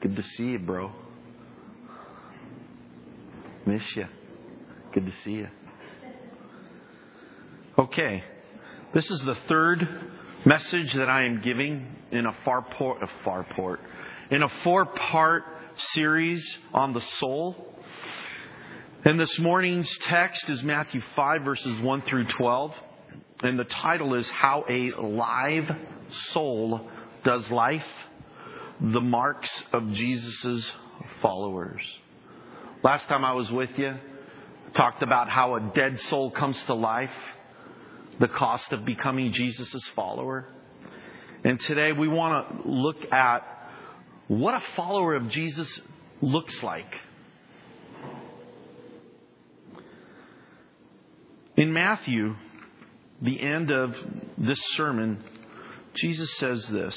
Good to see you, bro. Miss you. Good to see you. Okay. This is the third message that I am giving in a far port, a far port, in a four part series on the soul. And this morning's text is Matthew 5 verses 1 through 12. And the title is How a Live Soul Does Life The Marks of Jesus' Followers. Last time I was with you, talked about how a dead soul comes to life, the cost of becoming Jesus' follower. And today we want to look at what a follower of Jesus looks like. In Matthew, the end of this sermon, Jesus says this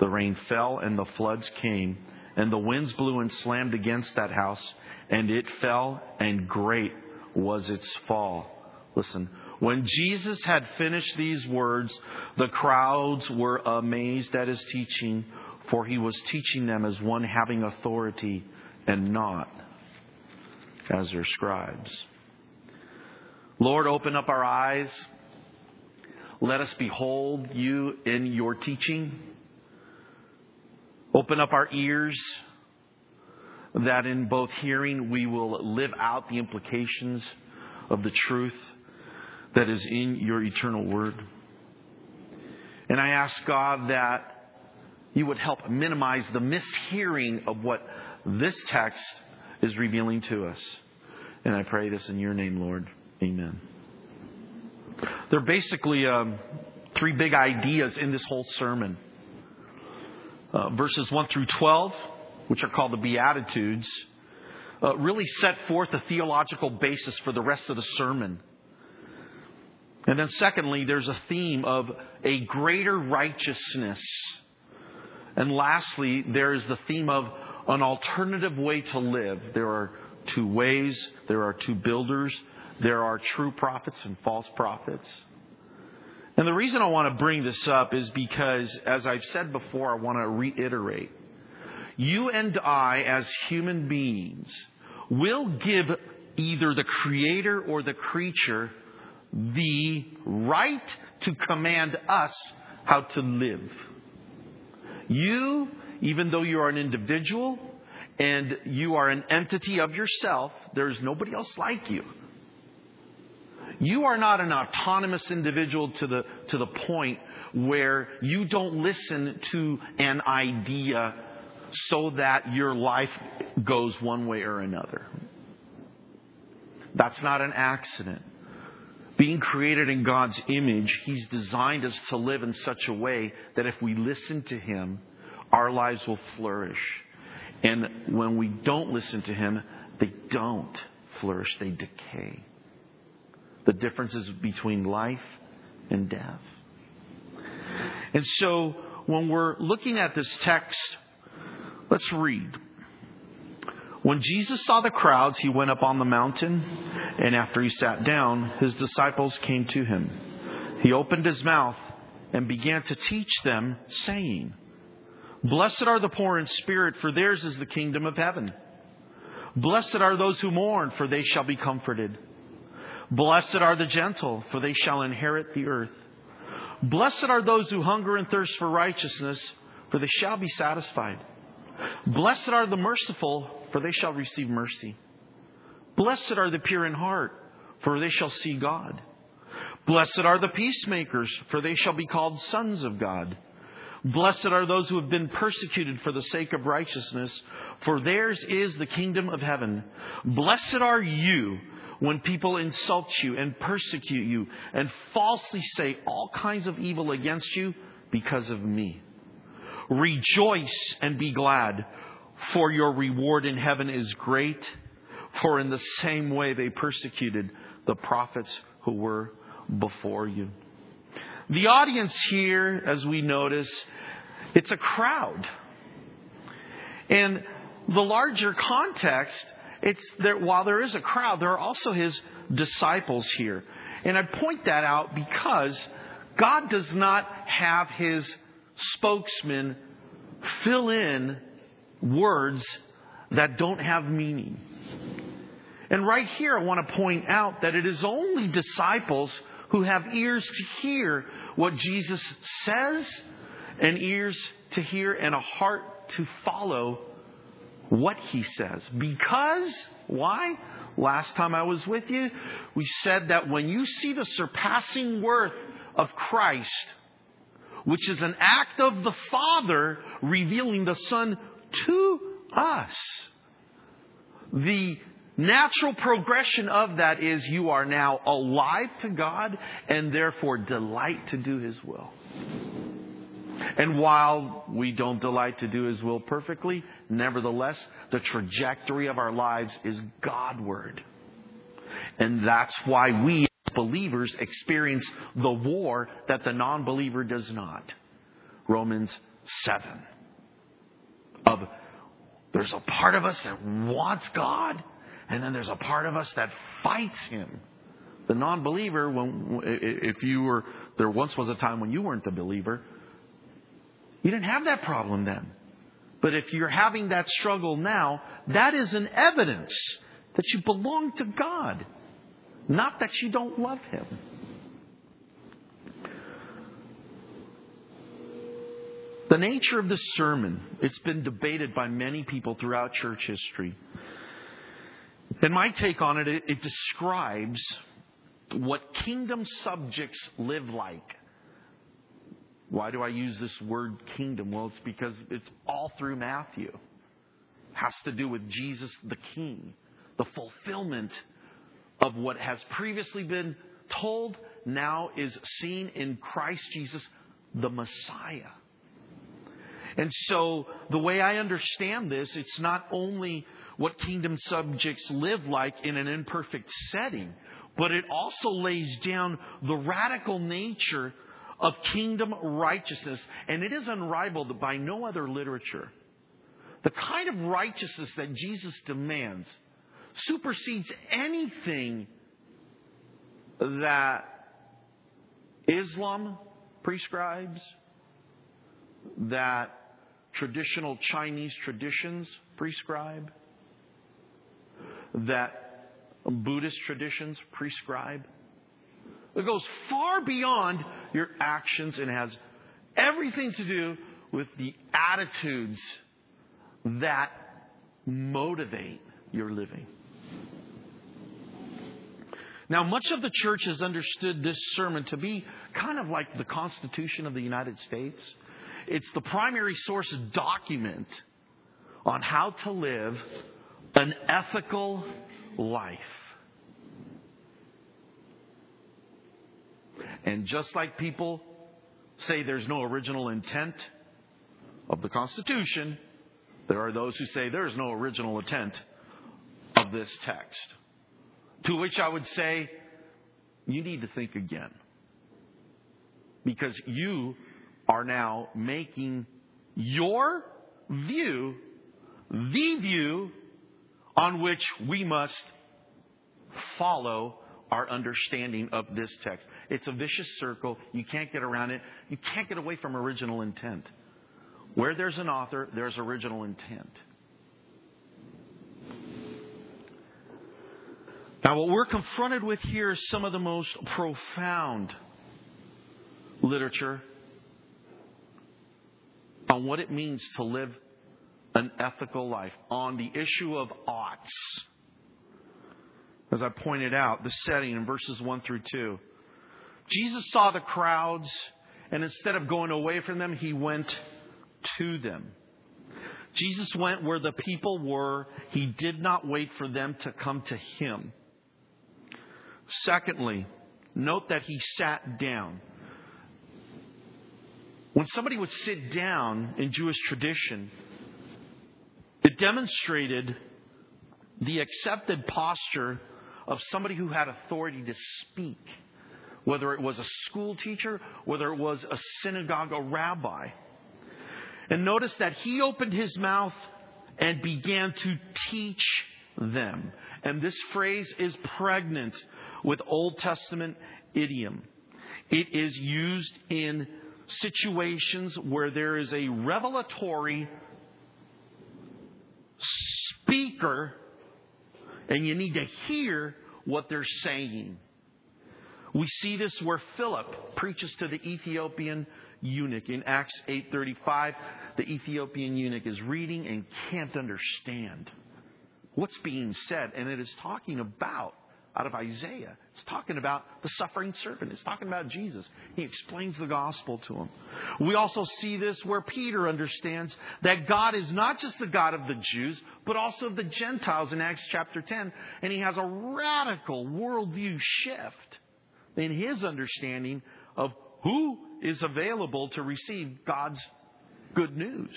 The rain fell and the floods came, and the winds blew and slammed against that house, and it fell, and great was its fall. Listen, when Jesus had finished these words, the crowds were amazed at his teaching, for he was teaching them as one having authority and not as their scribes. Lord, open up our eyes. Let us behold you in your teaching. Open up our ears that in both hearing we will live out the implications of the truth that is in your eternal word. And I ask God that you would help minimize the mishearing of what this text is revealing to us. And I pray this in your name, Lord. Amen. There are basically um, three big ideas in this whole sermon. Uh, verses 1 through 12, which are called the Beatitudes, uh, really set forth a theological basis for the rest of the sermon. And then, secondly, there's a theme of a greater righteousness. And lastly, there is the theme of an alternative way to live. There are two ways, there are two builders, there are true prophets and false prophets. And the reason I want to bring this up is because, as I've said before, I want to reiterate. You and I, as human beings, will give either the creator or the creature the right to command us how to live. You, even though you are an individual and you are an entity of yourself, there's nobody else like you. You are not an autonomous individual to the, to the point where you don't listen to an idea so that your life goes one way or another. That's not an accident. Being created in God's image, He's designed us to live in such a way that if we listen to Him, our lives will flourish. And when we don't listen to Him, they don't flourish, they decay. The differences between life and death. And so when we're looking at this text, let's read. When Jesus saw the crowds, he went up on the mountain, and after he sat down, his disciples came to him. He opened his mouth and began to teach them, saying, Blessed are the poor in spirit, for theirs is the kingdom of heaven. Blessed are those who mourn, for they shall be comforted. Blessed are the gentle, for they shall inherit the earth. Blessed are those who hunger and thirst for righteousness, for they shall be satisfied. Blessed are the merciful, for they shall receive mercy. Blessed are the pure in heart, for they shall see God. Blessed are the peacemakers, for they shall be called sons of God. Blessed are those who have been persecuted for the sake of righteousness, for theirs is the kingdom of heaven. Blessed are you when people insult you and persecute you and falsely say all kinds of evil against you because of me. Rejoice and be glad, for your reward in heaven is great. For in the same way they persecuted the prophets who were before you. The audience here, as we notice, it's a crowd. And the larger context, it's that while there is a crowd, there are also his disciples here. And I point that out because God does not have his spokesman fill in words that don't have meaning. And right here, I want to point out that it is only disciples who have ears to hear what Jesus says, and ears to hear, and a heart to follow what he says. Because, why? Last time I was with you, we said that when you see the surpassing worth of Christ, which is an act of the Father revealing the Son to us, the natural progression of that is you are now alive to God and therefore delight to do His will. And while we don't delight to do His will perfectly, nevertheless, the trajectory of our lives is Godward. And that's why we as believers experience the war that the non believer does not. Romans 7. Of there's a part of us that wants God, and then there's a part of us that fights Him. The non believer, if you were, there once was a time when you weren't the believer, you didn't have that problem then. But if you're having that struggle now, that is an evidence that you belong to God, not that you don't love Him. The nature of this sermon, it's been debated by many people throughout church history. And my take on it, it, it describes what kingdom subjects live like. Why do I use this word kingdom? Well, it's because it's all through Matthew. It has to do with Jesus the King, the fulfillment of what has previously been told now is seen in Christ Jesus, the Messiah. And so, the way I understand this, it's not only what kingdom subjects live like in an imperfect setting, but it also lays down the radical nature of kingdom righteousness, and it is unrivaled by no other literature. The kind of righteousness that Jesus demands supersedes anything that Islam prescribes, that traditional Chinese traditions prescribe, that Buddhist traditions prescribe. It goes far beyond your actions and has everything to do with the attitudes that motivate your living. Now, much of the church has understood this sermon to be kind of like the Constitution of the United States. It's the primary source document on how to live an ethical life. And just like people say there's no original intent of the Constitution, there are those who say there's no original intent of this text. To which I would say, you need to think again. Because you are now making your view the view on which we must follow our understanding of this text. It's a vicious circle. You can't get around it. You can't get away from original intent. Where there's an author, there's original intent. Now, what we're confronted with here is some of the most profound literature on what it means to live an ethical life, on the issue of oughts. As I pointed out, the setting in verses 1 through 2. Jesus saw the crowds, and instead of going away from them, he went to them. Jesus went where the people were. He did not wait for them to come to him. Secondly, note that he sat down. when somebody would sit down in Jewish tradition, it demonstrated the accepted posture of somebody who had authority to speak, whether it was a school teacher, whether it was a synagogue, a rabbi. And notice that he opened his mouth and began to teach them. And this phrase is pregnant with Old Testament idiom. It is used in situations where there is a revelatory speaker and you need to hear what they're saying. We see this where Philip preaches to the Ethiopian eunuch in Acts 8:35. The Ethiopian eunuch is reading and can't understand what's being said and it is talking about out of Isaiah. It's talking about the suffering servant. It's talking about Jesus. He explains the gospel to him. We also see this where Peter understands that God is not just the God of the Jews, but also of the Gentiles in Acts chapter 10. And he has a radical worldview shift in his understanding of who is available to receive God's good news.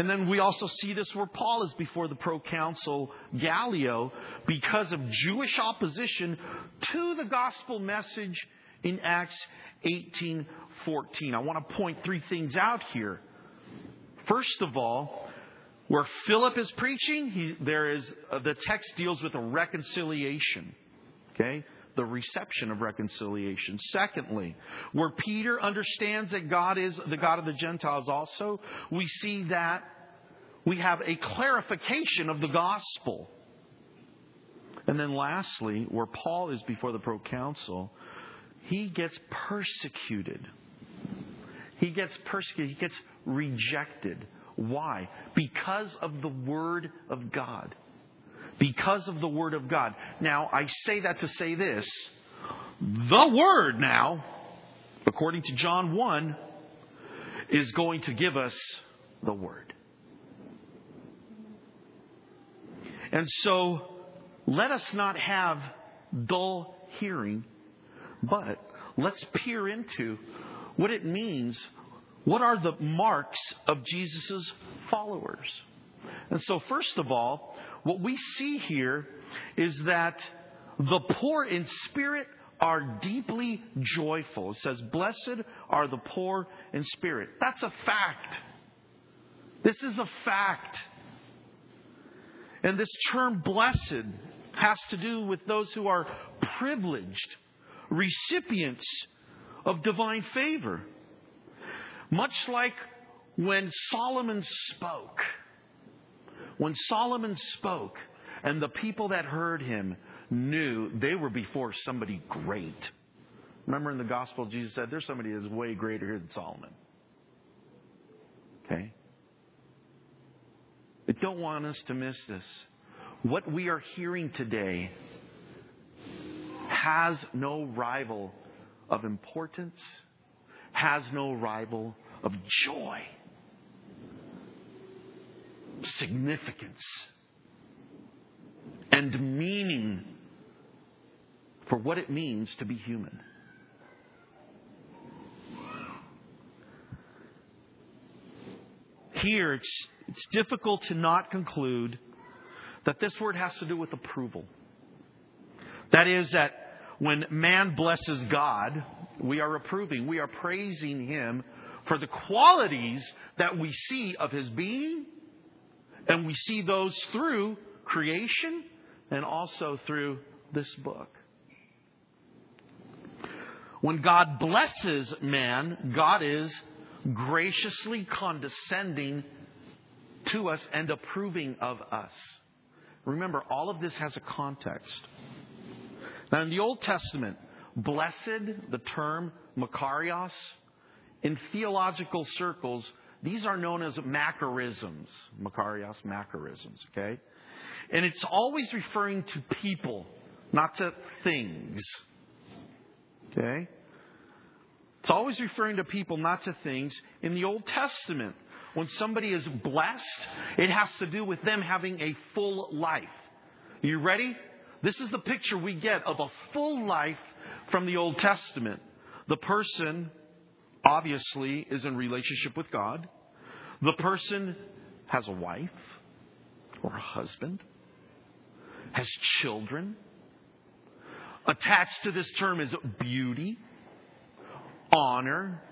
And then we also see this where Paul is before the proconsul Gallio because of Jewish opposition to the gospel message in Acts 18:14. I want to point three things out here. First of all, where Philip is preaching, he, there is uh, the text deals with a reconciliation. Okay? The reception of reconciliation. Secondly, where Peter understands that God is the God of the Gentiles also, we see that we have a clarification of the gospel. And then lastly, where Paul is before the proconsul, he gets persecuted. He gets persecuted. He gets rejected. Why? Because of the Word of God because of the Word of God. Now, I say that to say this. The Word now, according to John 1, is going to give us the Word. And so, let us not have dull hearing, but let's peer into what it means. What are the marks of Jesus' followers? And so, first of all, what we see here is that the poor in spirit are deeply joyful. It says, Blessed are the poor in spirit. That's a fact. This is a fact. And this term blessed has to do with those who are privileged, recipients of divine favor. Much like when Solomon spoke when Solomon spoke, and the people that heard him knew they were before somebody great. Remember in the gospel, Jesus said, There's somebody that's way greater here than Solomon. Okay? I don't want us to miss this. What we are hearing today has no rival of importance, has no rival of joy significance and meaning for what it means to be human. Here, it's, it's difficult to not conclude that this word has to do with approval. That is, that when man blesses God, we are approving, we are praising Him for the qualities that we see of His being and we see those through creation and also through this book. When God blesses man, God is graciously condescending to us and approving of us. Remember, all of this has a context. Now, in the Old Testament, blessed, the term makarios, in theological circles, these are known as Macarisms. Makarios Macarisms, okay? And it's always referring to people, not to things. Okay? It's always referring to people, not to things. In the Old Testament, when somebody is blessed, it has to do with them having a full life. You ready? This is the picture we get of a full life from the Old Testament. The person obviously is in relationship with God. The person has a wife or a husband, has children. Attached to this term is beauty, honor,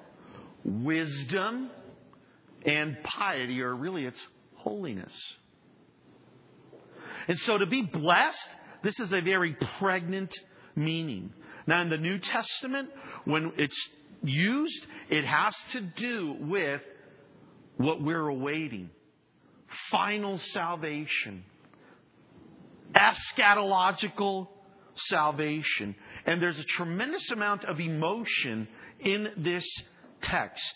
wisdom, and piety, or really it's holiness. And so to be blessed, this is a very pregnant meaning. Now, in the New Testament, when it's used, it has to do with what we're awaiting final salvation, eschatological salvation. And there's a tremendous amount of emotion in this text.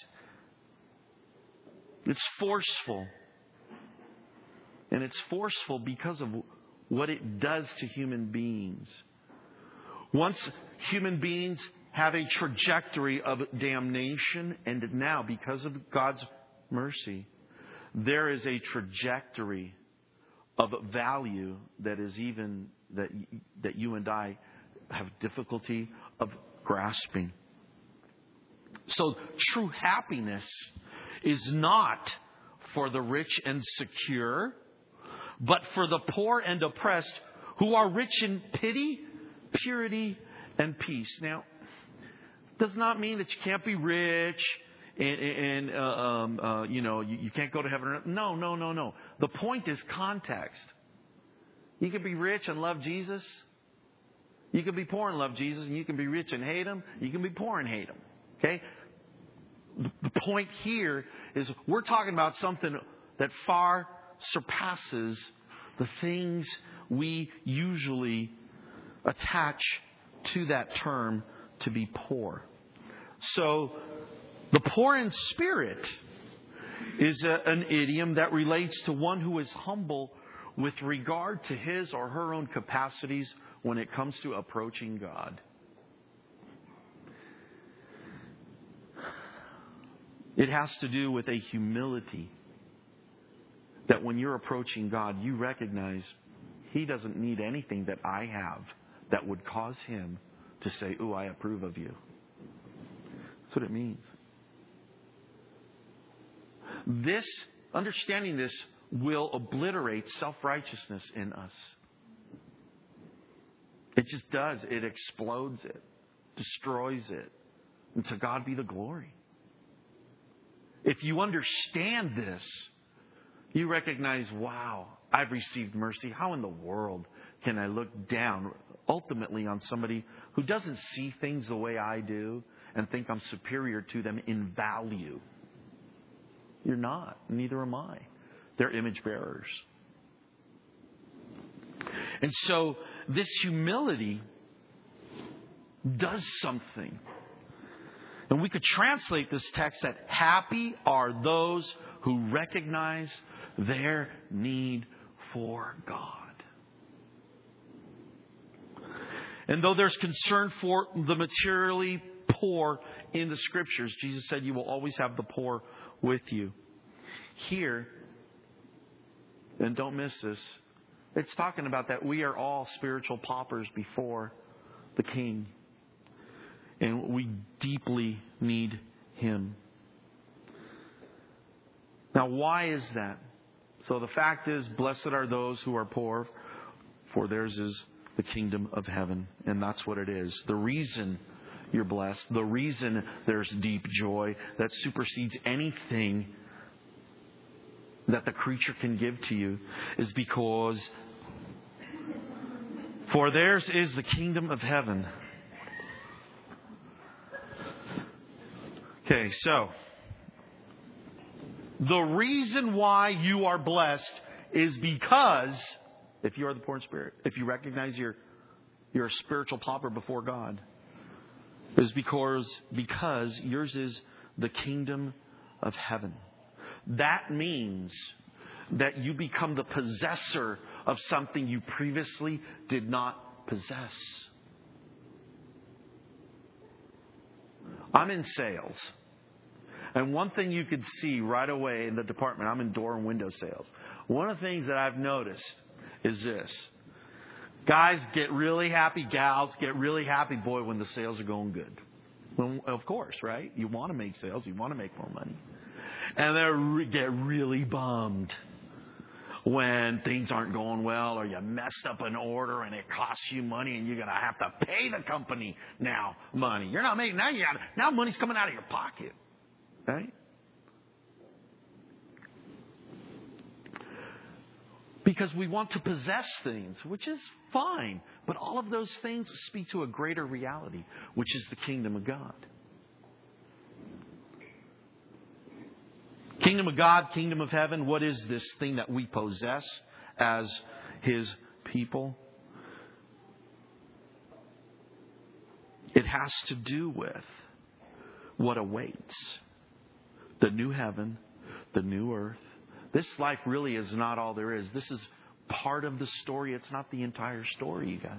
It's forceful. And it's forceful because of what it does to human beings. Once human beings have a trajectory of damnation, and now, because of God's mercy, there is a trajectory of value that is even that that you and I have difficulty of grasping. So true happiness is not for the rich and secure, but for the poor and oppressed who are rich in pity, purity, and peace. Now, does not mean that you can't be rich and, and uh, um, uh, you know you, you can't go to heaven. No, no, no, no. The point is context. You can be rich and love Jesus. You can be poor and love Jesus, and you can be rich and hate him. You can be poor and hate him. Okay. The point here is we're talking about something that far surpasses the things we usually attach to that term to be poor. So, the poor in spirit is a, an idiom that relates to one who is humble with regard to his or her own capacities when it comes to approaching God. It has to do with a humility that when you're approaching God, you recognize He doesn't need anything that I have that would cause Him to say, Ooh, I approve of you. That's what it means. This, understanding this, will obliterate self righteousness in us. It just does. It explodes it, destroys it. And to God be the glory. If you understand this, you recognize, wow, I've received mercy. How in the world can I look down ultimately on somebody who doesn't see things the way I do and think I'm superior to them in value? You're not. Neither am I. They're image bearers. And so this humility does something. And we could translate this text that happy are those who recognize their need for God. And though there's concern for the materially poor in the scriptures, Jesus said, You will always have the poor with you. Here, and don't miss this, it's talking about that we are all spiritual paupers before the King. And we deeply need Him. Now, why is that? So the fact is, blessed are those who are poor, for theirs is the kingdom of heaven. And that's what it is. The reason you're blessed, the reason there's deep joy that supersedes anything that the creature can give to you is because for theirs is the kingdom of heaven. Okay, so the reason why you are blessed is because if you are the poor in spirit, if you recognize you're you're a spiritual pauper before God, is because because yours is the kingdom of heaven. That means that you become the possessor of something you previously did not possess. I'm in sales. And one thing you could see right away in the department, I'm in door and window sales. One of the things that I've noticed is this. Guys get really happy, gals get really happy, boy, when the sales are going good. Well, of course, right? You want to make sales, you want to make more money. And they get really bummed when things aren't going well or you messed up an order and it costs you money and you're going to have to pay the company now money. You're not making now you got now money's coming out of your pocket. Right? Because we want to possess things, which is fine. But all of those things speak to a greater reality, which is the kingdom of God. Kingdom of God, kingdom of heaven, what is this thing that we possess as His people? It has to do with what awaits the new heaven, the new earth. This life really is not all there is. This is part of the story. It's not the entire story, you guys.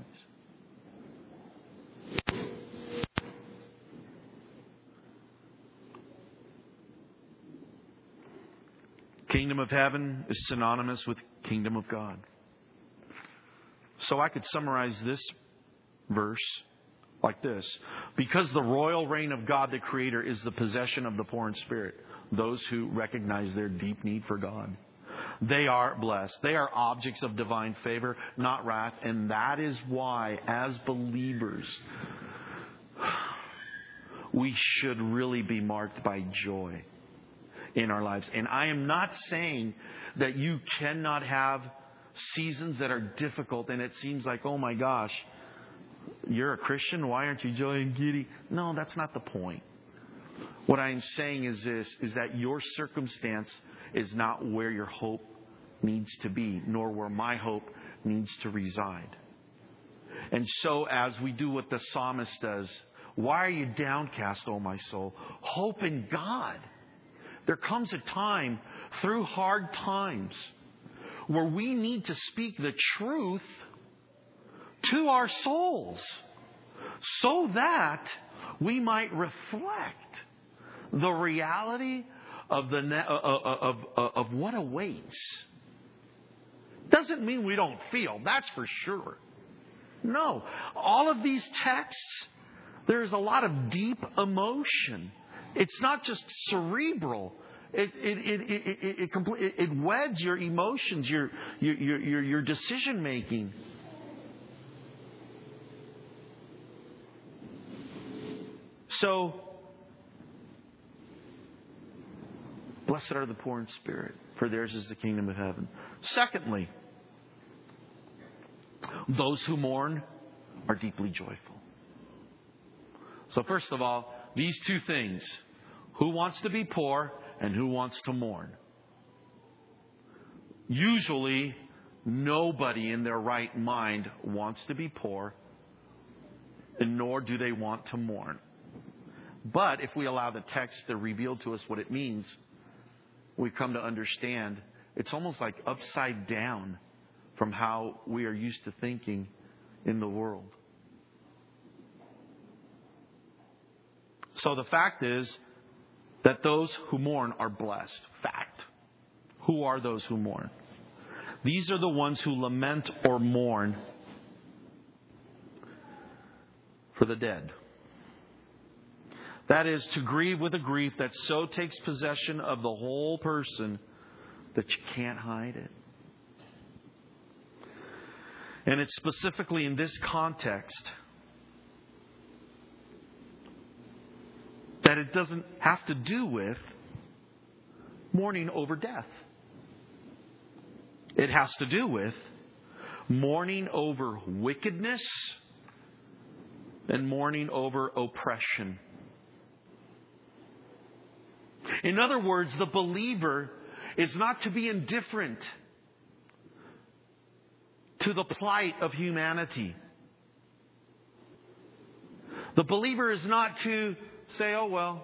Kingdom of heaven is synonymous with kingdom of God. So I could summarize this verse like this Because the royal reign of God the Creator is the possession of the poor in spirit, those who recognize their deep need for God. They are blessed. They are objects of divine favor, not wrath. And that is why, as believers, we should really be marked by joy in our lives. And I am not saying that you cannot have seasons that are difficult and it seems like, oh my gosh, you're a Christian, why aren't you joy and giddy? No, that's not the point. What I'm saying is this is that your circumstance is not where your hope needs to be, nor where my hope needs to reside. And so, as we do what the psalmist does, why are you downcast, O my soul? Hope in God. There comes a time through hard times where we need to speak the truth to our souls so that we might reflect the reality of, the, uh, uh, uh, of, of, of what awaits. Doesn't mean we don't feel, that's for sure. No. All of these texts, there's a lot of deep emotion. It's not just cerebral. It, it, it, it, it, it, it weds your emotions, your, your, your, your decision making. So, blessed are the poor in spirit, for theirs is the kingdom of heaven. Secondly, those who mourn are deeply joyful. So, first of all, these two things who wants to be poor and who wants to mourn? Usually, nobody in their right mind wants to be poor, and nor do they want to mourn. But if we allow the text to reveal to us what it means, we come to understand it's almost like upside down from how we are used to thinking in the world. So the fact is that those who mourn are blessed. Fact. Who are those who mourn? These are the ones who lament or mourn for the dead. That is, to grieve with a grief that so takes possession of the whole person that you can't hide it. And it's specifically in this context that it doesn't have to do with mourning over death. It has to do with mourning over wickedness and mourning over oppression. In other words, the believer is not to be indifferent to the plight of humanity. The believer is not to say, oh, well,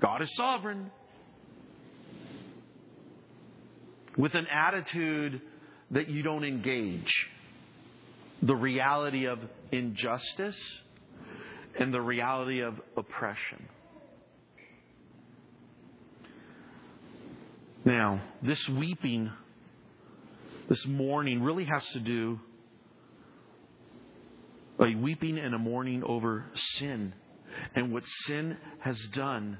God is sovereign. With an attitude that you don't engage the reality of injustice and the reality of oppression. Now, this weeping, this mourning really has to do a weeping and a mourning over sin and what sin has done.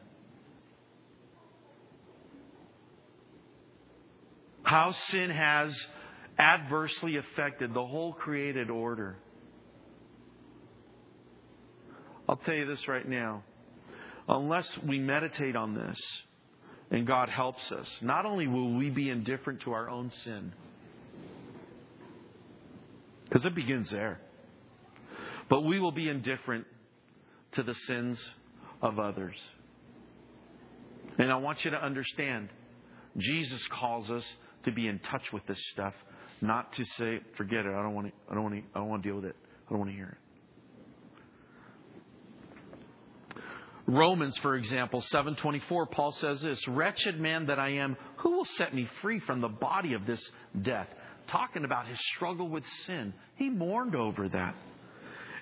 How sin has adversely affected the whole created order. I'll tell you this right now. Unless we meditate on this and God helps us, not only will we be indifferent to our own sin, because it begins there, but we will be indifferent to the sins of others. And I want you to understand, Jesus calls us to be in touch with this stuff, not to say, forget it, I don't want to, I don't want to, I don't want to deal with it. I don't want to hear it. Romans, for example, 724, Paul says this, Wretched man that I am, who will set me free from the body of this death? Talking about his struggle with sin. He mourned over that.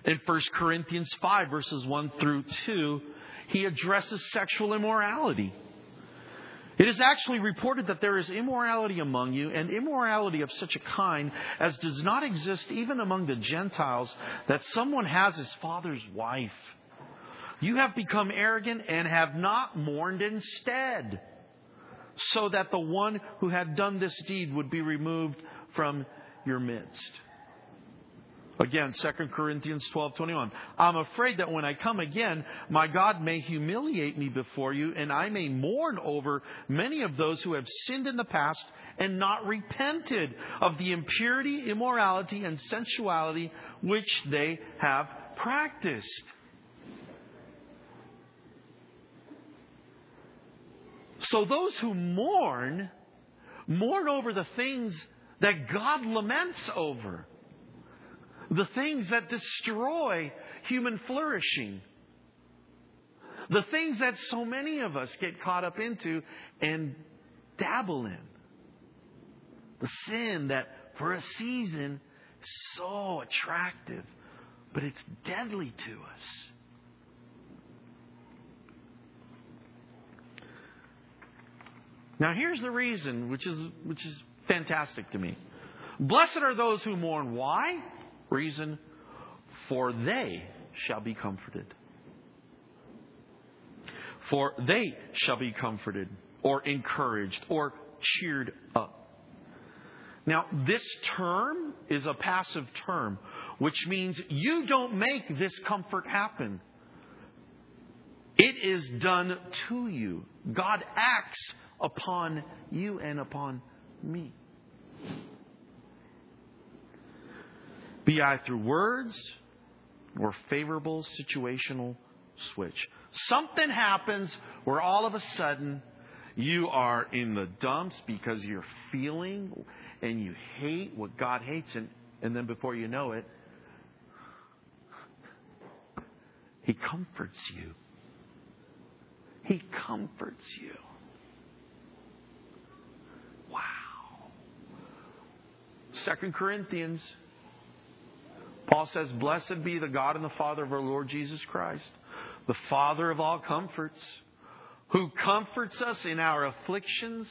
In 1 Corinthians 5, verses 1 through 2, he addresses sexual immorality. It is actually reported that there is immorality among you, and immorality of such a kind as does not exist even among the Gentiles, that someone has his father's wife. You have become arrogant and have not mourned instead, so that the one who had done this deed would be removed from your midst. Again, 2 Corinthians 12:21. I'm afraid that when I come again, my God may humiliate me before you and I may mourn over many of those who have sinned in the past and not repented of the impurity, immorality and sensuality which they have practiced. So those who mourn mourn over the things that God laments over. The things that destroy human flourishing, the things that so many of us get caught up into and dabble in, the sin that for a season is so attractive, but it's deadly to us. Now here's the reason, which is which is fantastic to me. Blessed are those who mourn. Why? reason, for they shall be comforted. For they shall be comforted, or encouraged, or cheered up. Now, this term is a passive term, which means you don't make this comfort happen. It is done to you. God acts upon you and upon me. be I through words or favorable situational switch. Something happens where all of a sudden you are in the dumps because you're feeling and you hate what God hates, and, and then before you know it, He comforts you. He comforts you. Wow. Second Corinthians Paul says, Blessed be the God and the Father of our Lord Jesus Christ, the Father of all comforts, who comforts us in our afflictions,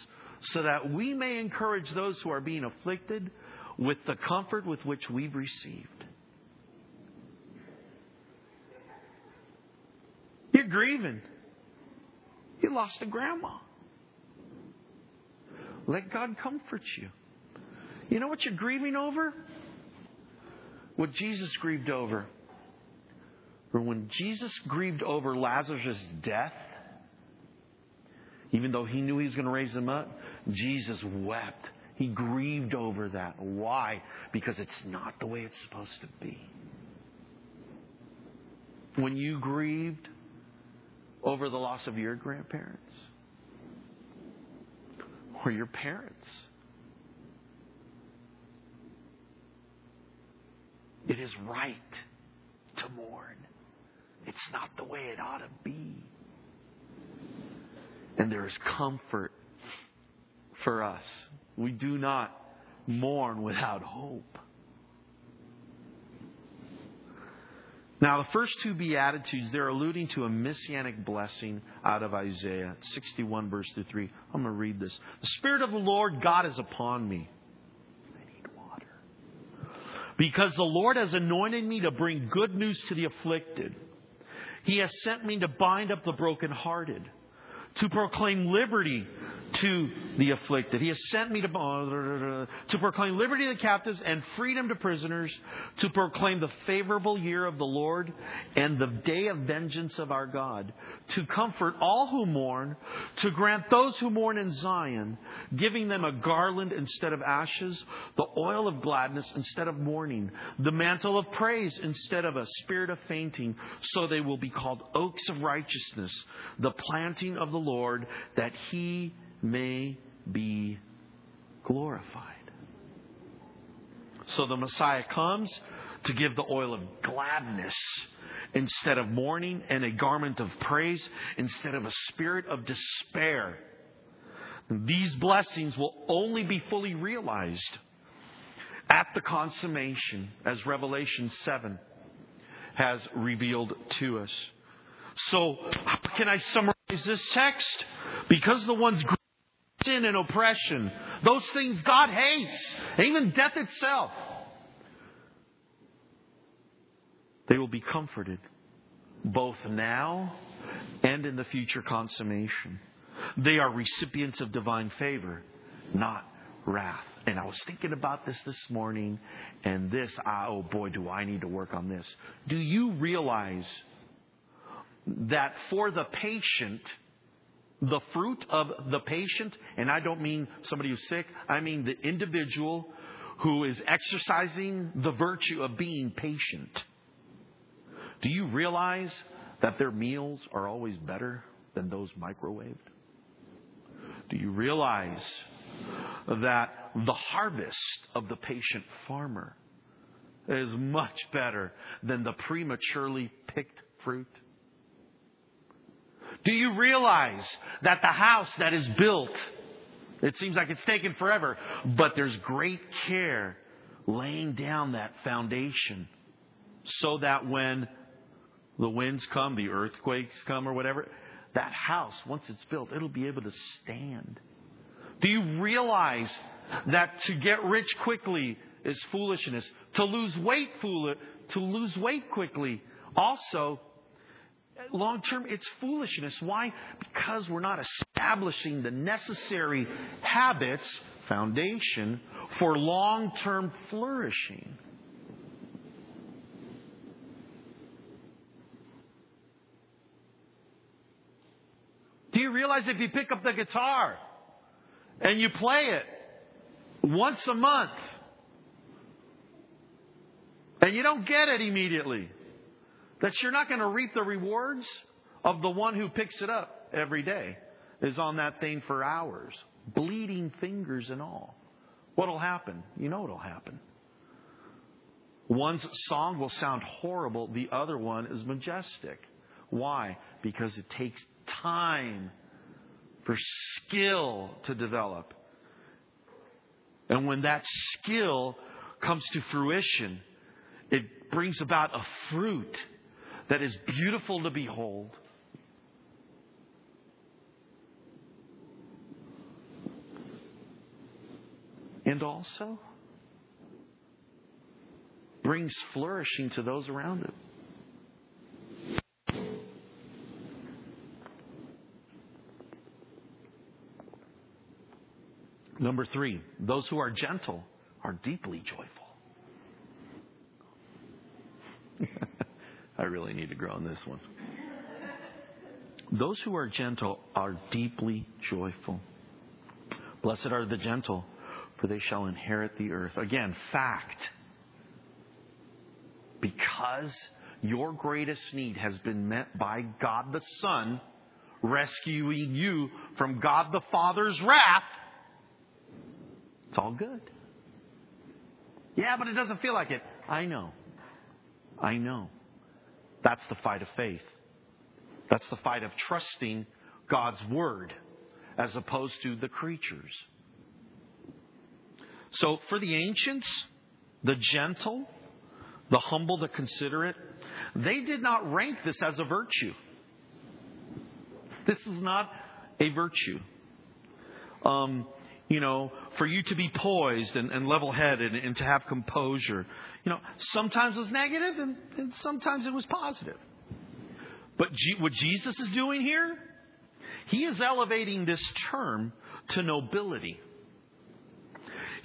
so that we may encourage those who are being afflicted with the comfort with which we've received. You're grieving. You lost a grandma. Let God comfort you. You know what you're grieving over? what Jesus grieved over. For when Jesus grieved over Lazarus' death, even though he knew he was going to raise him up, Jesus wept. He grieved over that. Why? Because it's not the way it's supposed to be. When you grieved over the loss of your grandparents or your parents, It is right to mourn. It's not the way it ought to be. And there is comfort for us. We do not mourn without hope. Now, the first two Beatitudes, they're alluding to a messianic blessing out of Isaiah 61, verse 3. I'm going to read this. The Spirit of the Lord God is upon me because the Lord has anointed me to bring good news to the afflicted. He has sent me to bind up the brokenhearted, to proclaim liberty to the afflicted. He has sent me to, to proclaim liberty to the captives and freedom to prisoners, to proclaim the favorable year of the Lord and the day of vengeance of our God, to comfort all who mourn, to grant those who mourn in Zion, giving them a garland instead of ashes, the oil of gladness instead of mourning, the mantle of praise instead of a spirit of fainting, so they will be called oaks of righteousness, the planting of the Lord, that he may be glorified. So the Messiah comes to give the oil of gladness instead of mourning and a garment of praise instead of a spirit of despair. These blessings will only be fully realized at the consummation, as Revelation 7 has revealed to us. So, how can I summarize this text? Because the ones sin and oppression, those things God hates, even death itself, they will be comforted both now and in the future consummation. They are recipients of divine favor, not wrath. And I was thinking about this this morning, and this, ah, oh boy, do I need to work on this. Do you realize that for the patient, the fruit of the patient, and I don't mean somebody who's sick, I mean the individual who is exercising the virtue of being patient. Do you realize that their meals are always better than those microwaved? Do you realize that the harvest of the patient farmer is much better than the prematurely picked fruit? Do you realize that the house that is built, it seems like it's taken forever, but there's great care laying down that foundation so that when the winds come, the earthquakes come, or whatever, that house, once it's built, it'll be able to stand. Do you realize that to get rich quickly is foolishness? To lose weight, fool- to lose weight quickly also long term, it's foolishness. Why? Because we're not establishing the necessary habits, foundation, for long term flourishing. Do you realize if you pick up the guitar and you play it once a month and you don't get it immediately, that you're not going to reap the rewards of the one who picks it up every day, is on that thing for hours, bleeding fingers and all. What'll happen? You know what'll happen. One's song will sound horrible, the other one is majestic. Why? Because it takes time for skill to develop. And when that skill comes to fruition, it brings about a fruit that is beautiful to behold. And also brings flourishing to those around it. Number three, those who are gentle are deeply joyful. I really need to grow on this one. Those who are gentle are deeply joyful. Blessed are the gentle, for they shall inherit the earth. Again, fact. Because your greatest need has been met by God the Son, rescuing you from God the Father's wrath, it's all good. Yeah, but it doesn't feel like it. I know. I know. That's the fight of faith. That's the fight of trusting God's word as opposed to the creatures. So for the ancients, the gentle, the humble, the considerate, they did not rank this as a virtue. This is not a virtue. Um, you know, for you to be poised and, and level headed and, and, to have composure. You know, sometimes it was negative and, and sometimes it was positive. But G- what Jesus is doing here, he is elevating this term to nobility.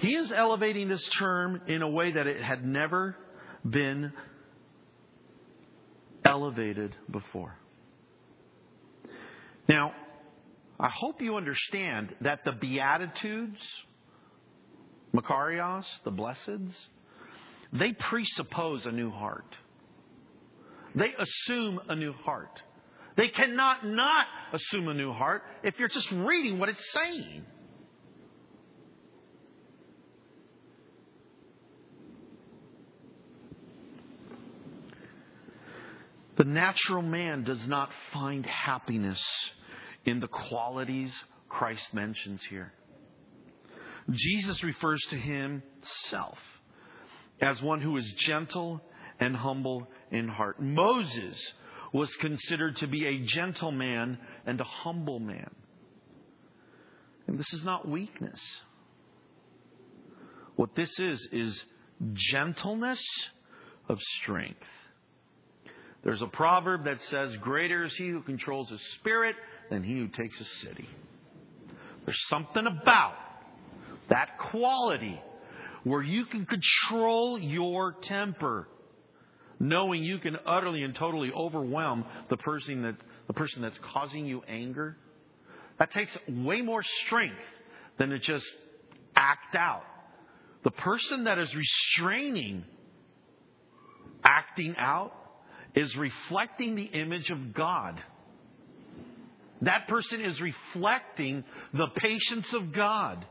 He is elevating this term in a way that it had never been elevated before. Now, I hope you understand that the Beatitudes, Makarios, the Blesseds, they presuppose a new heart. They assume a new heart. They cannot not assume a new heart if you're just reading what it's saying. The natural man does not find happiness in the qualities Christ mentions here. Jesus refers to himself as one who is gentle and humble in heart. Moses was considered to be a gentle man and a humble man. And this is not weakness. What this is, is gentleness of strength. There's a proverb that says, Greater is he who controls his spirit than he who takes a city. There's something about that quality where you can control your temper, knowing you can utterly and totally overwhelm the person that the person that's causing you anger. That takes way more strength than to just act out. The person that is restraining acting out is reflecting the image of God. That person is reflecting the patience of God.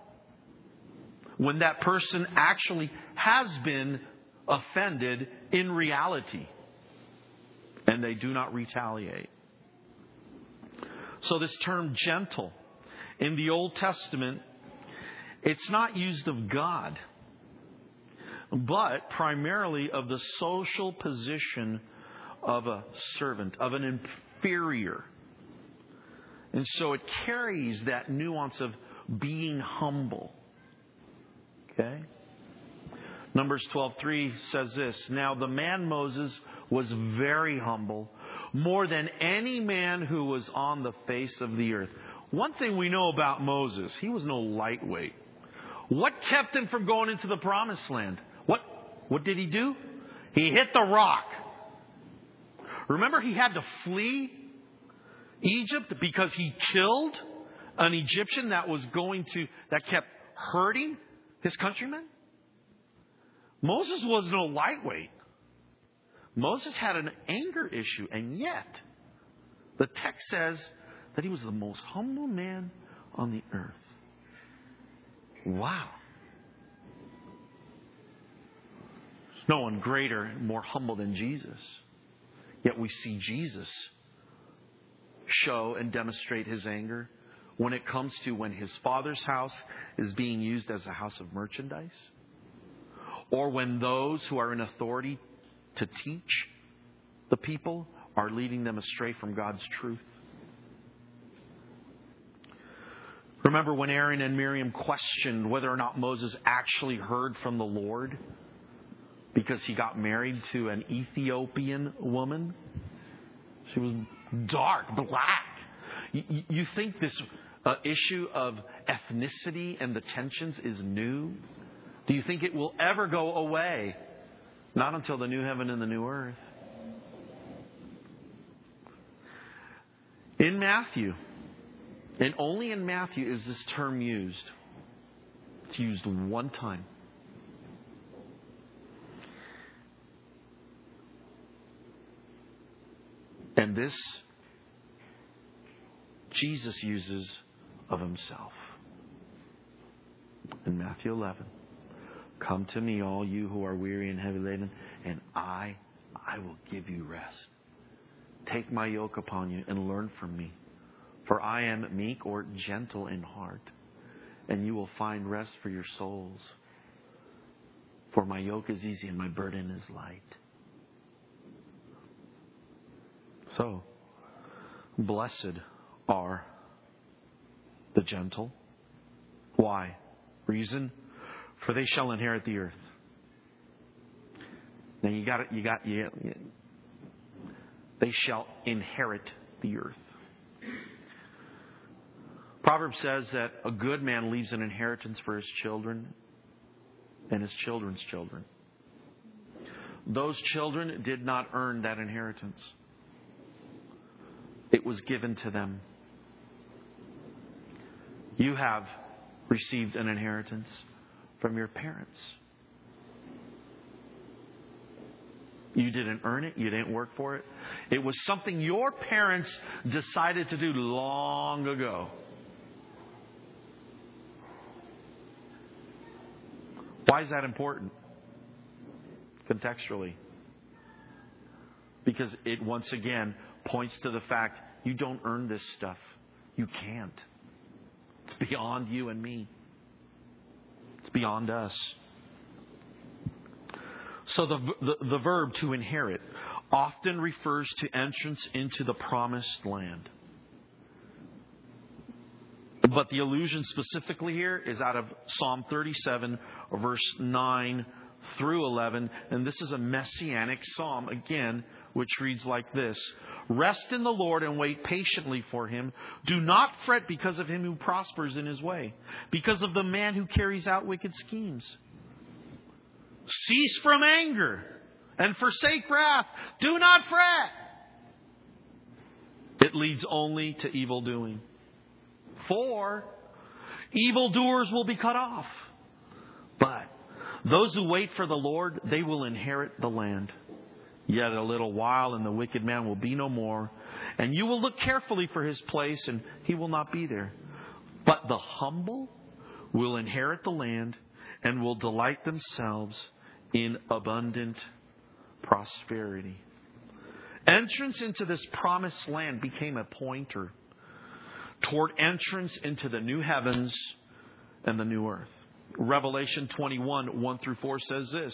When that person actually has been offended in reality and they do not retaliate. So, this term gentle in the Old Testament, it's not used of God, but primarily of the social position of a servant, of an inferior. And so it carries that nuance of being humble. Okay? Numbers 12:3 says this, "Now the man Moses was very humble, more than any man who was on the face of the earth." One thing we know about Moses, he was no lightweight. What kept him from going into the promised land? What what did he do? He hit the rock. Remember, he had to flee Egypt because he killed an Egyptian that was going to, that kept hurting his countrymen? Moses was no lightweight. Moses had an anger issue, and yet the text says that he was the most humble man on the earth. Wow. There's no one greater, and more humble than Jesus. Yet we see Jesus show and demonstrate his anger when it comes to when his father's house is being used as a house of merchandise, or when those who are in authority to teach the people are leading them astray from God's truth. Remember when Aaron and Miriam questioned whether or not Moses actually heard from the Lord? because he got married to an Ethiopian woman. She was dark, black. You, you think this uh, issue of ethnicity and the tensions is new? Do you think it will ever go away? Not until the new heaven and the new earth. In Matthew, and only in Matthew is this term used. It's used one time. And this Jesus uses of himself. In Matthew 11, come to me, all you who are weary and heavy laden, and I, I will give you rest. Take my yoke upon you and learn from me. For I am meek or gentle in heart, and you will find rest for your souls. For my yoke is easy and my burden is light. So, blessed are the gentle. Why? Reason? For they shall inherit the earth. Now you got it. You got you. they shall inherit the earth. Proverbs says that a good man leaves an inheritance for his children and his children's children. Those children did not earn that inheritance, it was given to them. You have received an inheritance from your parents. You didn't earn it. You didn't work for it. It was something your parents decided to do long ago. Why is that important? Contextually. Because it once again points to the fact you don't earn this stuff. You can't. It's beyond you and me, it's beyond us. So the, the, the verb to inherit often refers to entrance into the promised land. But the allusion specifically here is out of Psalm 37, verse 9 through 11. And this is a messianic psalm, again, which reads like this Rest in the Lord and wait patiently for him. Do not fret because of him who prospers in his way, because of the man who carries out wicked schemes. Cease from anger and forsake wrath. Do not fret. It leads only to evil doing. For evildoers will be cut off. But those who wait for the Lord, they will inherit the land. Yet a little while, and the wicked man will be no more. And you will look carefully for his place, and he will not be there. But the humble will inherit the land and will delight themselves in abundant prosperity. Entrance into this promised land became a pointer toward entrance into the new heavens and the new earth. Revelation 21, 1 through 4 says this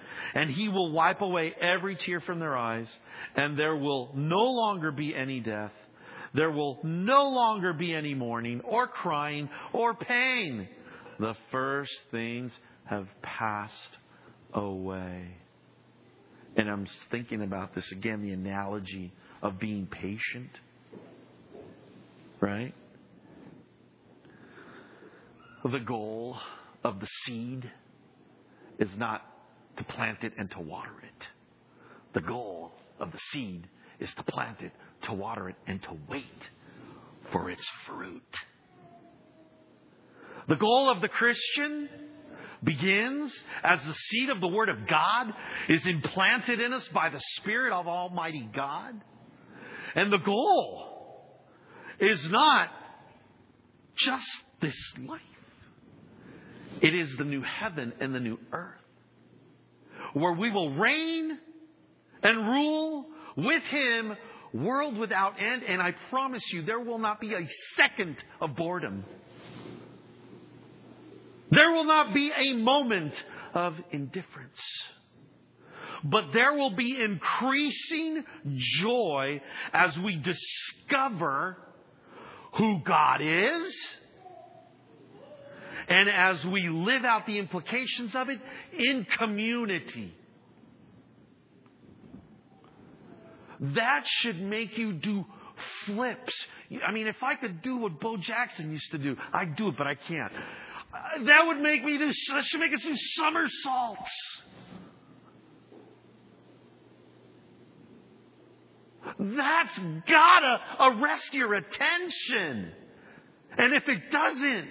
And he will wipe away every tear from their eyes, and there will no longer be any death there will no longer be any mourning or crying or pain. The first things have passed away. And I'm thinking about this again the analogy of being patient. Right? The goal of the seed is not to plant it and to water it. The goal of the seed is to plant it, to water it, and to wait for its fruit. The goal of the Christian begins as the seed of the Word of God is implanted in us by the Spirit of Almighty God. And the goal is not just this life. It is the new heaven and the new earth where we will reign and rule with Him world without end, and I promise you there will not be a second of boredom. There will not be a moment of indifference. But there will be increasing joy as we discover who God is and as we live out the implications of it in community. That should make you do flips. I mean, if I could do what Bo Jackson used to do, I'd do it, but I can't. Uh, that would make me do, that should make us do somersaults. That's gotta arrest your attention. And if it doesn't,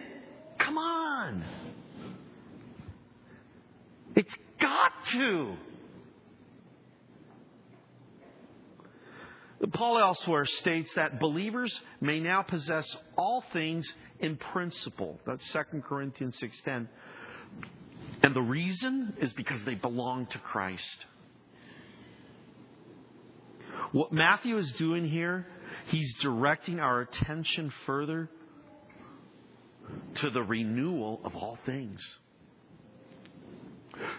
come on. It's got to. Paul elsewhere states that believers may now possess all things in principle. That's 2 Corinthians 6:10. And the reason is because they belong to Christ. What Matthew is doing here, He's directing our attention further to the renewal of all things.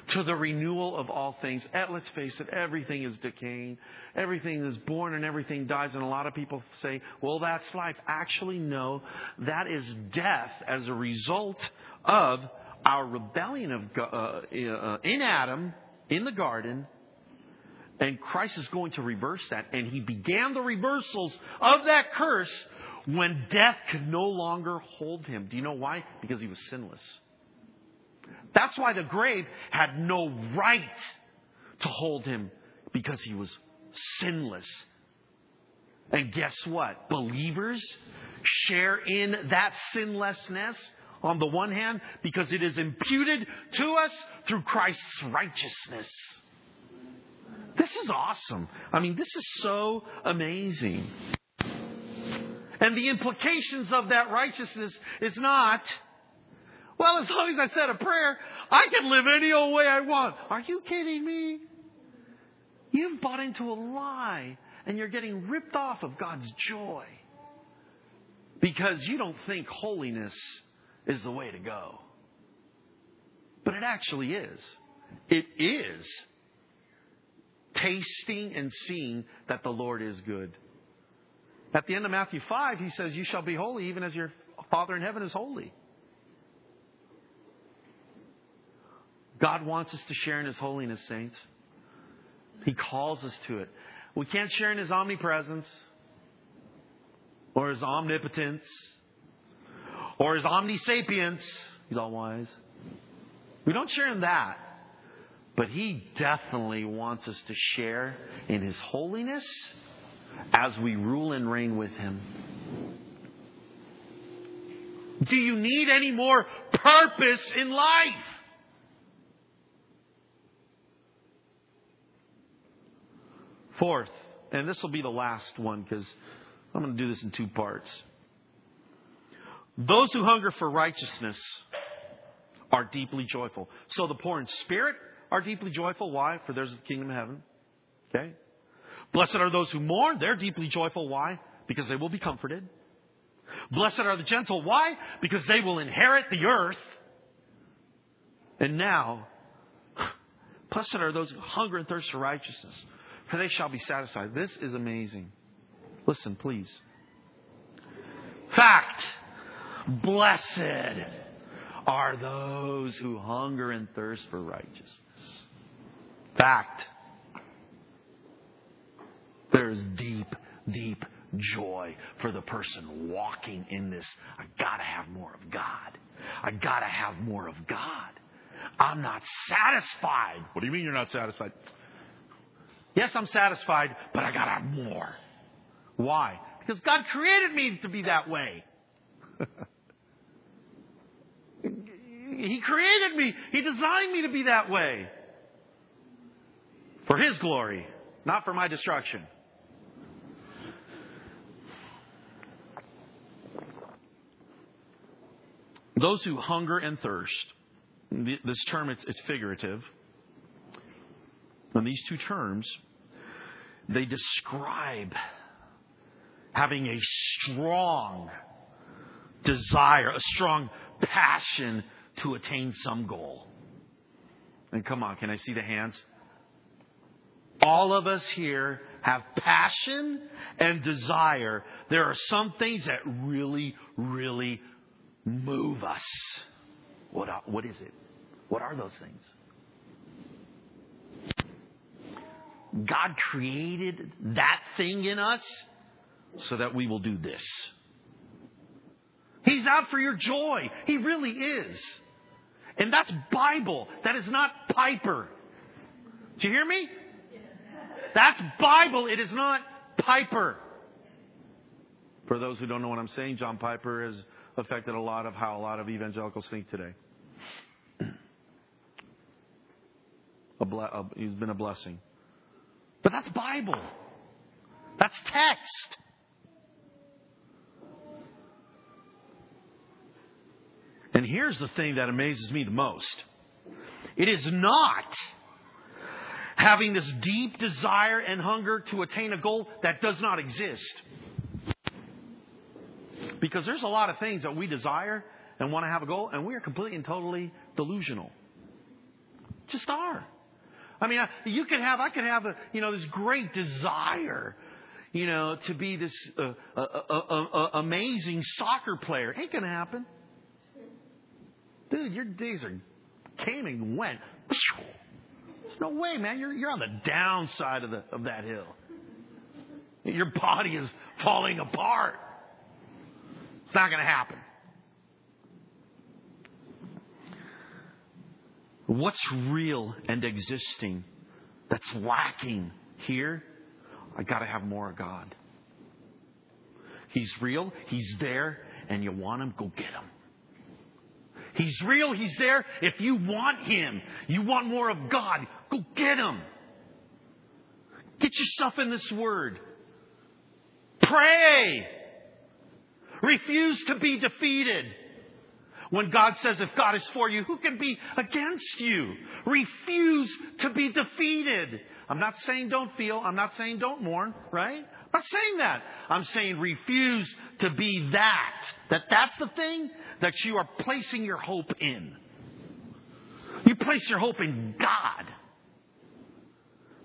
To the renewal of all things. And let's face it, everything is decaying. Everything is born and everything dies. And a lot of people say, well, that's life. Actually, no. That is death as a result of our rebellion of, uh, uh, in Adam, in the garden, and Christ is going to reverse that. And he began the reversals of that curse when death could no longer hold him. Do you know why? Because he was sinless. That's why the grave had no right to hold him because he was sinless. And guess what? Believers share in that sinlessness on the one hand because it is imputed to us through Christ's righteousness. This is awesome. I mean, this is so amazing. And the implications of that righteousness is not, well, as long as I said a prayer, I can live any old way I want. Are you kidding me? You've bought into a lie and you're getting ripped off of God's joy because you don't think holiness is the way to go. But it actually is. It is tasting and seeing that the Lord is good. At the end of Matthew 5, he says, You shall be holy even as your Father in heaven is holy. God wants us to share in his holiness, saints. He calls us to it. We can't share in his omnipresence or his omnipotence or his omnisapience. He's all wise. We don't share in that. But he definitely wants us to share in his holiness as we rule and reign with him. Do you need any more purpose in life? Fourth, and this will be the last one because I'm going to do this in two parts. Those who hunger for righteousness are deeply joyful. So the poor in spirit are deeply joyful. Why? For theirs is the kingdom of heaven. Okay? Blessed are those who mourn. They're deeply joyful. Why? Because they will be comforted. Blessed are the gentle. Why? Because they will inherit the earth. And now, blessed are those who hunger and thirst for righteousness, for they shall be satisfied. This is amazing. Listen, please. Fact. Blessed are those who hunger and thirst for righteousness. Fact. There is deep, deep joy for the person walking in this. I gotta have more of God. I gotta have more of God. I'm not satisfied. What do you mean you're not satisfied? Yes, I'm satisfied, but I gotta have more. Why? Because God created me to be that way. he created me. He designed me to be that way. For His glory, not for my destruction. Those who hunger and thirst, this term, it's, it's figurative. And these two terms, they describe having a strong desire, a strong passion to attain some goal. And come on, can I see the hands? All of us here have passion and desire. There are some things that really, really move us. What, what is it? What are those things? God created that thing in us so that we will do this. He's out for your joy. He really is. And that's Bible. That is not Piper. Do you hear me? That's Bible. It is not Piper. For those who don't know what I'm saying, John Piper has affected a lot of how a lot of evangelicals think today. A ble- a, he's been a blessing. But that's Bible. That's text. And here's the thing that amazes me the most it is not having this deep desire and hunger to attain a goal that does not exist. Because there's a lot of things that we desire and want to have a goal, and we are completely and totally delusional. Just are. I mean, you could have, I could have a, you know, this great desire, you know, to be this uh, uh, uh, amazing soccer player. Ain't gonna happen, dude. Your days are came and went. There's no way, man. You're you're on the downside of the of that hill. Your body is falling apart. It's not going to happen. What's real and existing that's lacking here? I got to have more of God. He's real, He's there, and you want Him, go get Him. He's real, He's there. If you want Him, you want more of God, go get Him. Get yourself in this Word. Pray. Refuse to be defeated. When God says, if God is for you, who can be against you? Refuse to be defeated. I'm not saying don't feel. I'm not saying don't mourn, right? I'm not saying that. I'm saying refuse to be that. That that's the thing that you are placing your hope in. You place your hope in God.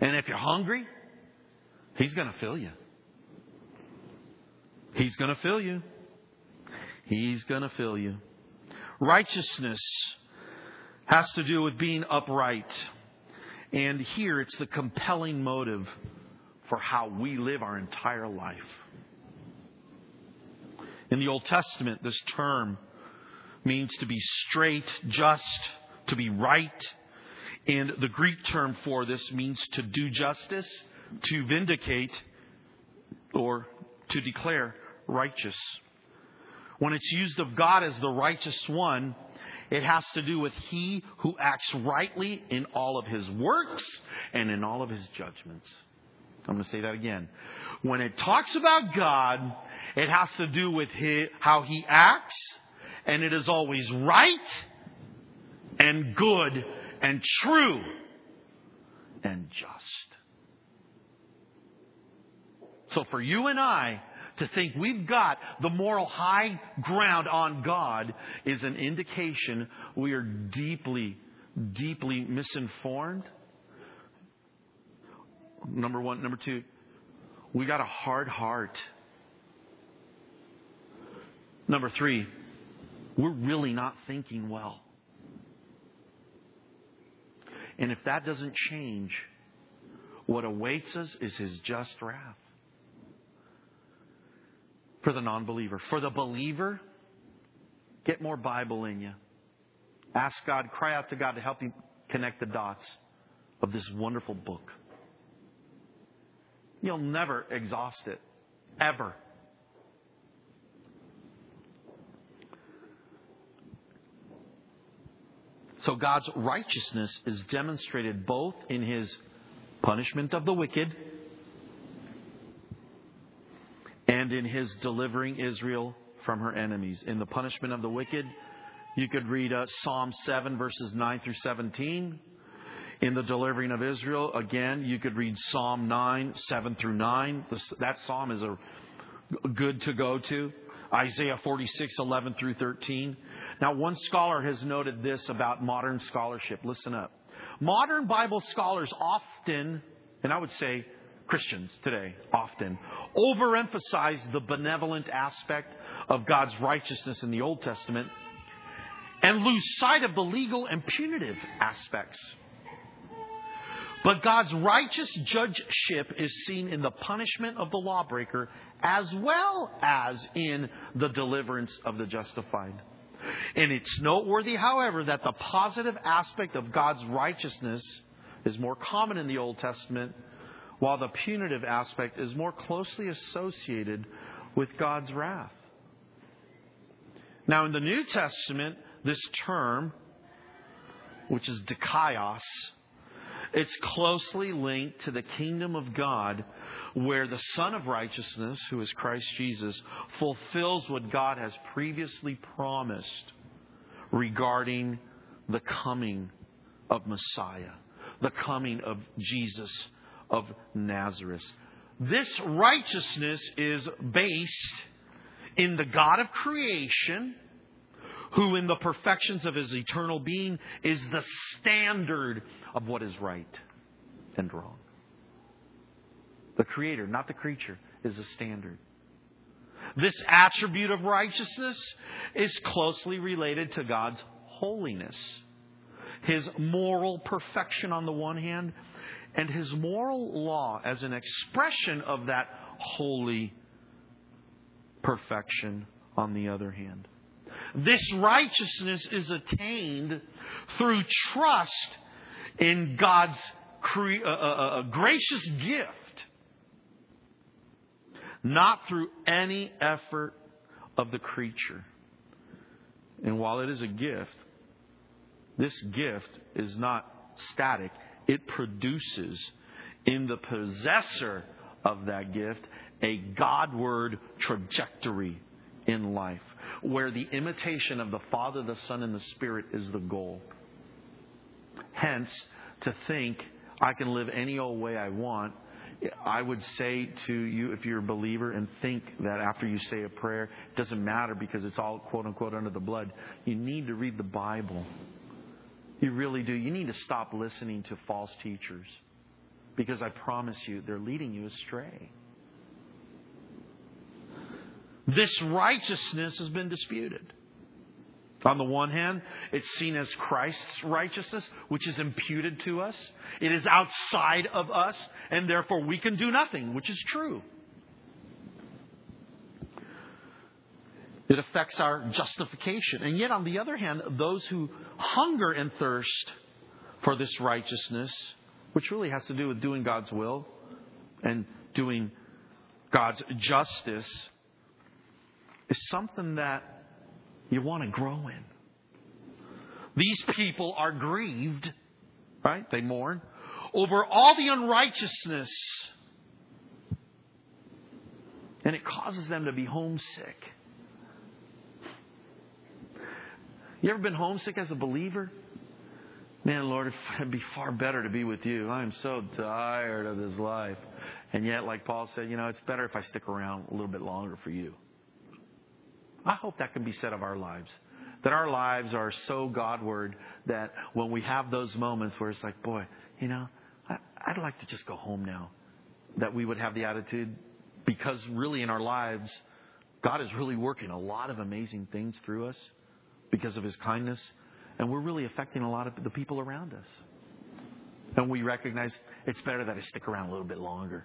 And if you're hungry, He's going to fill you. He's going to fill you. He's going to fill you. Righteousness has to do with being upright. And here it's the compelling motive for how we live our entire life. In the Old Testament, this term means to be straight, just, to be right. And the Greek term for this means to do justice, to vindicate, or to declare righteous. When it's used of God as the righteous one, it has to do with he who acts rightly in all of his works and in all of his judgments. I'm going to say that again. When it talks about God, it has to do with his, how he acts, and it is always right and good and true and just. So for you and I, to think we've got the moral high ground on God is an indication we are deeply, deeply misinformed. Number one. Number two, we got a hard heart. Number three, we're really not thinking well. And if that doesn't change, what awaits us is his just wrath for the non believer. For the believer, get more Bible in you. Ask God, cry out to God to help you connect the dots of this wonderful book. You'll never exhaust it, ever. So God's righteousness is demonstrated both in his punishment of the wicked and in his delivering Israel from her enemies. In the punishment of the wicked, you could read uh, Psalm 7, verses 9 through 17. In the delivering of Israel, again, you could read Psalm 9, 7 through 9. that psalm is a good to go to. Isaiah 46, 11 through 13. Now, one scholar has noted this about modern scholarship. Listen up. Modern Bible scholars often, and I would say Christians today often overemphasize the benevolent aspect of God's righteousness in the Old Testament and lose sight of the legal and punitive aspects. But God's righteous judgeship is seen in the punishment of the lawbreaker as well as in the deliverance of the justified. And it's noteworthy, however, that the positive aspect of God's righteousness is more common in the Old Testament while the punitive aspect is more closely associated with God's wrath. Now, in the New Testament, this term, which is dikaios, it's closely linked to the kingdom of God, where the Son of Righteousness, who is Christ Jesus, fulfills what God has previously promised regarding the coming of Messiah, the coming of Jesus of Nazareth. This righteousness is based in the God of creation, who in the perfections of his eternal being is the standard of what is right and wrong. The creator, not the creature, is the standard. This attribute of righteousness is closely related to God's holiness, His moral perfection on the one hand, and His moral law as an expression of that holy perfection on the other hand. This righteousness is attained through trust in God's cre- uh, uh, uh, gracious gift not through any effort of the creature. And while it is a gift, this gift is not static. It produces in the possessor of that gift a Godward trajectory in life where the imitation of the Father, the Son, and the Spirit is the goal. Hence, to think I can live any old way I want I would say to you, if you're a believer and think that after you say a prayer, it doesn't matter because it's all quote unquote under the blood, you need to read the Bible. You really do. You need to stop listening to false teachers because I promise you, they're leading you astray. This righteousness has been disputed. On the one hand, it's seen as Christ's righteousness, which is imputed to us. It is outside of us, and therefore we can do nothing, which is true. It affects our justification. And yet, on the other hand, those who hunger and thirst for this righteousness, which really has to do with doing God's will and doing God's justice, is something that you want to grow in. These people are grieved, right? They mourn over all the unrighteousness. And it causes them to be homesick. You ever been homesick as a believer? Man, Lord, it'd be far better to be with you. I'm so tired of this life. And yet, like Paul said, you know, it's better if I stick around a little bit longer for you. I hope that can be said of our lives. That our lives are so Godward that when we have those moments where it's like, boy, you know, I, I'd like to just go home now. That we would have the attitude, because really in our lives, God is really working a lot of amazing things through us because of His kindness, and we're really affecting a lot of the people around us. And we recognize it's better that I stick around a little bit longer.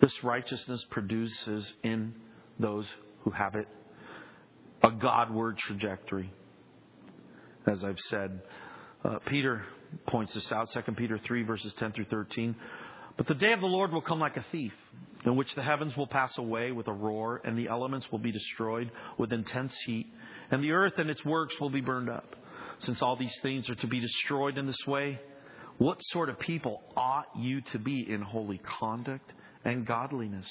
This righteousness produces in those who have it a Godward trajectory. As I've said, uh, Peter points this out, 2 Peter 3, verses 10 through 13. But the day of the Lord will come like a thief, in which the heavens will pass away with a roar, and the elements will be destroyed with intense heat, and the earth and its works will be burned up. Since all these things are to be destroyed in this way, what sort of people ought you to be in holy conduct and godliness,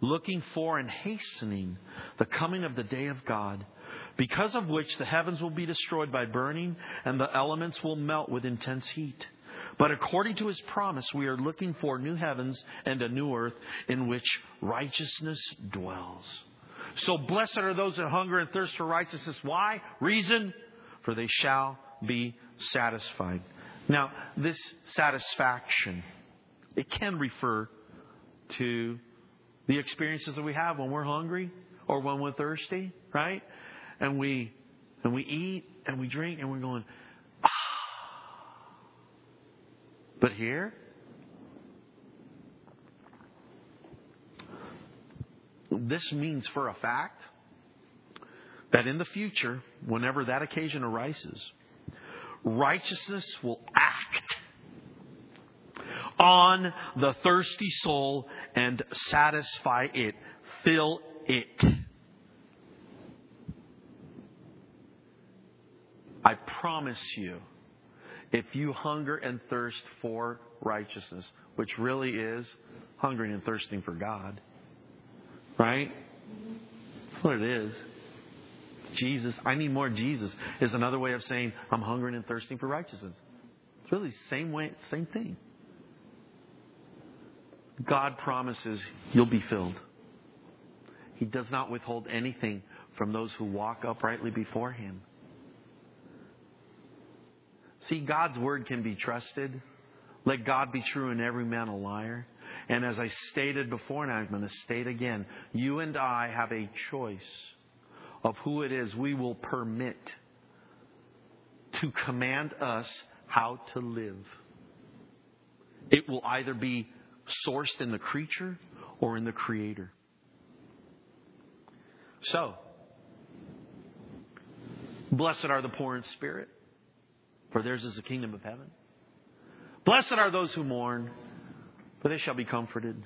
looking for and hastening the coming of the day of God, because of which the heavens will be destroyed by burning and the elements will melt with intense heat. But according to his promise, we are looking for new heavens and a new earth in which righteousness dwells. So blessed are those that hunger and thirst for righteousness. Why? Reason? For they shall be satisfied. Now, this satisfaction, it can refer to the experiences that we have when we're hungry or when we're thirsty, right? And we and we eat and we drink and we're going, ah. But here, this means for a fact that in the future, whenever that occasion arises, righteousness will act on the thirsty soul and satisfy it. Fill it. I promise you, if you hunger and thirst for righteousness, which really is hungering and thirsting for God, right? That's what it is. Jesus. I need more Jesus is another way of saying I'm hungering and thirsting for righteousness. It's really the same way, same thing. God promises you'll be filled. He does not withhold anything from those who walk uprightly before Him. See, God's word can be trusted. Let God be true and every man a liar. And as I stated before, and I'm going to state again, you and I have a choice of who it is we will permit to command us how to live. It will either be sourced in the creature or in the creator. So, blessed are the poor in spirit, for theirs is the kingdom of heaven. Blessed are those who mourn, for they shall be comforted.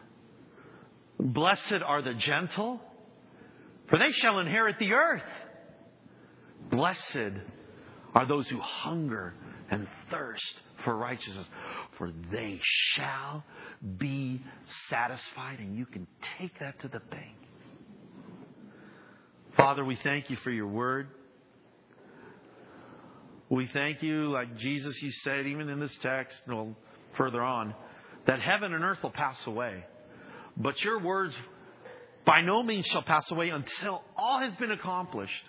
Blessed are the gentle, for they shall inherit the earth. Blessed are those who hunger and thirst for righteousness, for they shall be satisfied. And you can take that to the bank. Father, we thank you for your word. We thank you, like Jesus, you said, even in this text, well, further on, that heaven and earth will pass away. But your words by no means shall pass away until all has been accomplished.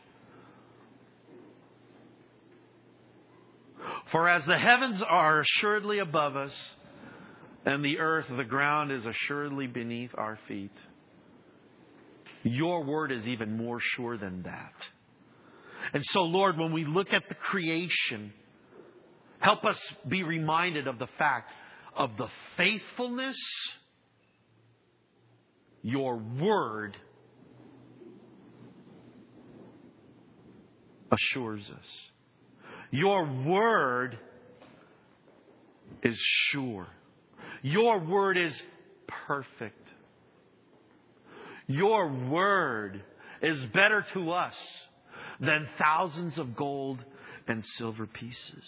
For as the heavens are assuredly above us, and the earth, the ground, is assuredly beneath our feet, your word is even more sure than that. And so, Lord, when we look at the creation, help us be reminded of the fact of the faithfulness your word assures us. Your word is sure. Your word is perfect. Your word is better to us than thousands of gold and silver pieces.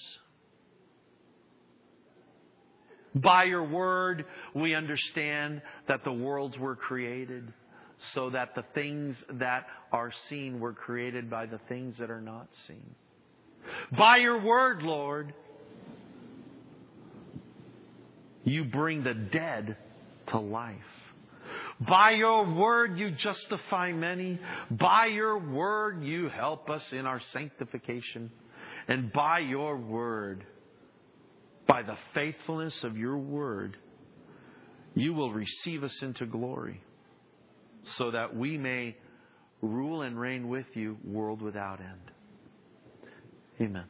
By your word, we understand that the worlds were created so that the things that are seen were created by the things that are not seen. By your word, Lord, you bring the dead to life. By your word, you justify many. By your word, you help us in our sanctification. And by your word, by the faithfulness of your word, you will receive us into glory so that we may rule and reign with you world without end. Amen.